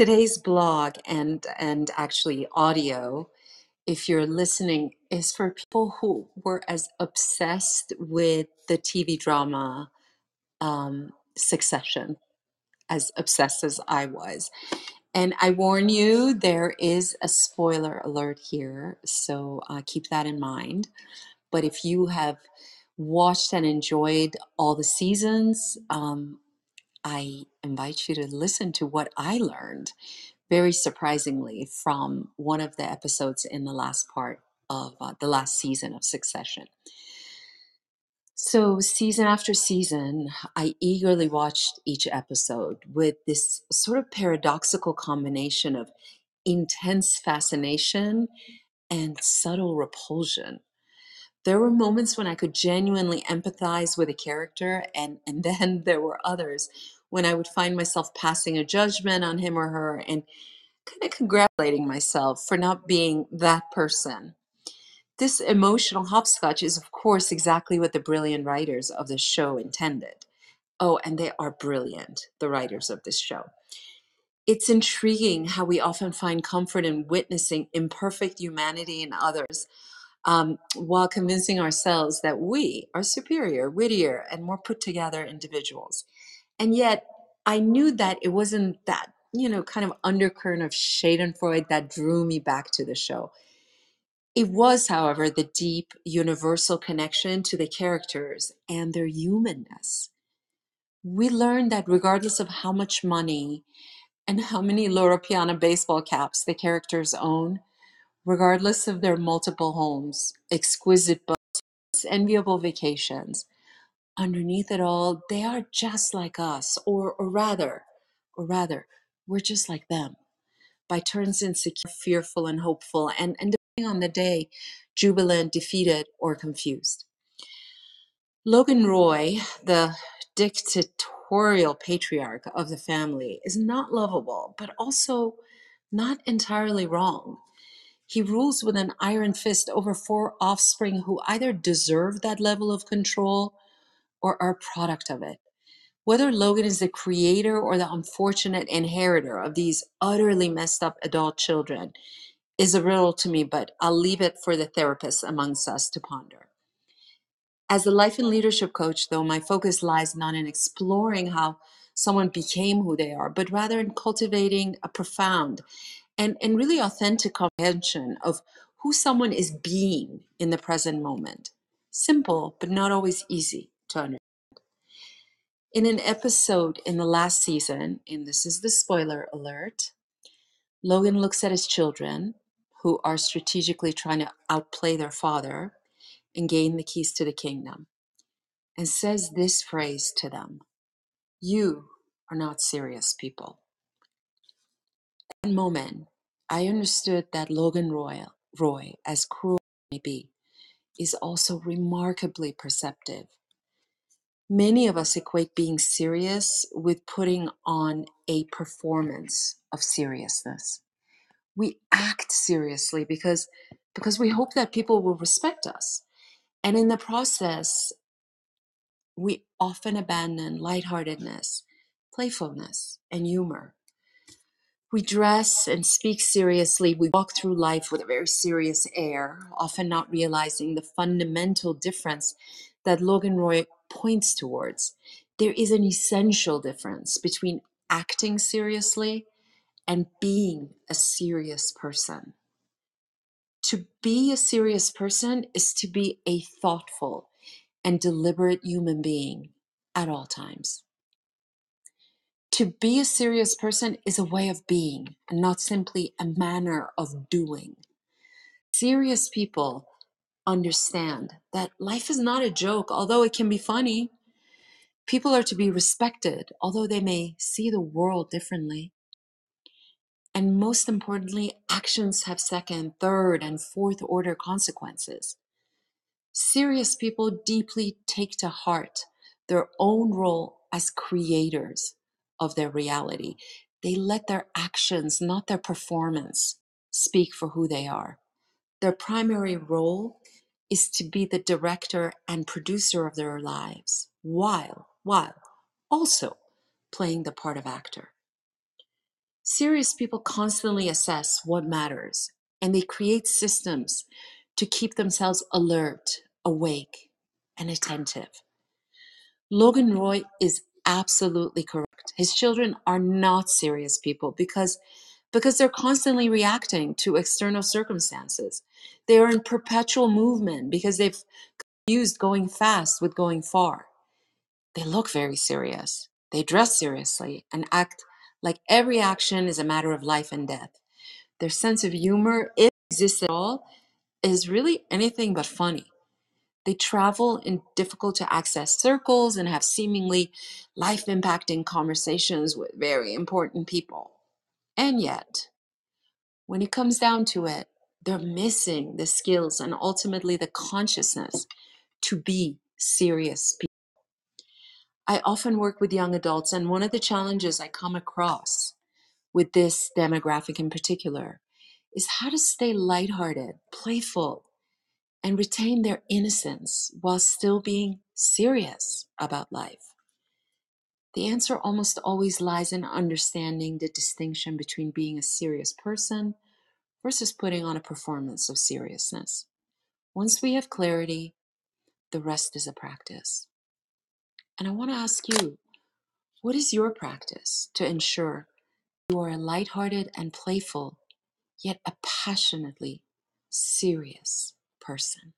Today's blog and and actually audio, if you're listening, is for people who were as obsessed with the TV drama um, Succession, as obsessed as I was. And I warn you, there is a spoiler alert here, so uh, keep that in mind. But if you have watched and enjoyed all the seasons, um, I invite you to listen to what I learned very surprisingly from one of the episodes in the last part of uh, the last season of Succession. So, season after season, I eagerly watched each episode with this sort of paradoxical combination of intense fascination and subtle repulsion. There were moments when I could genuinely empathize with a character, and, and then there were others when I would find myself passing a judgment on him or her and kind of congratulating myself for not being that person. This emotional hopscotch is, of course, exactly what the brilliant writers of the show intended. Oh, and they are brilliant, the writers of this show. It's intriguing how we often find comfort in witnessing imperfect humanity in others um, while convincing ourselves that we are superior, wittier, and more put together individuals. And yet, I knew that it wasn't that, you know, kind of undercurrent of Schadenfreude that drew me back to the show. It was, however, the deep universal connection to the characters and their humanness. We learned that regardless of how much money and how many Loro Piana baseball caps the characters own, regardless of their multiple homes, exquisite books, enviable vacations, underneath it all, they are just like us, or, or rather, or rather, we're just like them by turns insecure, fearful, and hopeful, and, and depending on the day, jubilant, defeated, or confused. Logan Roy, the dictatorial patriarch of the family, is not lovable, but also not entirely wrong. He rules with an iron fist over four offspring who either deserve that level of control or are a product of it. Whether Logan is the creator or the unfortunate inheritor of these utterly messed up adult children is a riddle to me, but I'll leave it for the therapists amongst us to ponder. As a life and leadership coach, though, my focus lies not in exploring how someone became who they are, but rather in cultivating a profound and, and really authentic comprehension of who someone is being in the present moment. Simple, but not always easy to understand. In an episode in the last season, and this is the spoiler alert, Logan looks at his children who are strategically trying to outplay their father and gain the keys to the kingdom and says this phrase to them You are not serious people. At that moment, I understood that Logan Roy, Roy, as cruel as may be, is also remarkably perceptive Many of us equate being serious with putting on a performance of seriousness. We act seriously because because we hope that people will respect us. And in the process, we often abandon lightheartedness, playfulness, and humor. We dress and speak seriously. We walk through life with a very serious air, often not realizing the fundamental difference that Logan Roy points towards. There is an essential difference between acting seriously and being a serious person. To be a serious person is to be a thoughtful and deliberate human being at all times. To be a serious person is a way of being and not simply a manner of doing. Serious people understand that life is not a joke, although it can be funny. People are to be respected, although they may see the world differently. And most importantly, actions have second, third, and fourth order consequences. Serious people deeply take to heart their own role as creators of their reality. They let their actions, not their performance, speak for who they are. Their primary role is to be the director and producer of their lives while while also playing the part of actor. Serious people constantly assess what matters and they create systems to keep themselves alert, awake, and attentive. Logan Roy is absolutely correct. His children are not serious people because because they're constantly reacting to external circumstances. They are in perpetual movement because they've confused going fast with going far. They look very serious. They dress seriously and act like every action is a matter of life and death. Their sense of humor, if it exists at all, is really anything but funny. They travel in difficult to access circles and have seemingly life impacting conversations with very important people. And yet, when it comes down to it, they're missing the skills and ultimately the consciousness to be serious people. I often work with young adults, and one of the challenges I come across with this demographic in particular is how to stay lighthearted, playful, and retain their innocence while still being serious about life. The answer almost always lies in understanding the distinction between being a serious person versus putting on a performance of seriousness. Once we have clarity, the rest is a practice. And I want to ask you what is your practice to ensure you are a lighthearted and playful, yet a passionately serious person?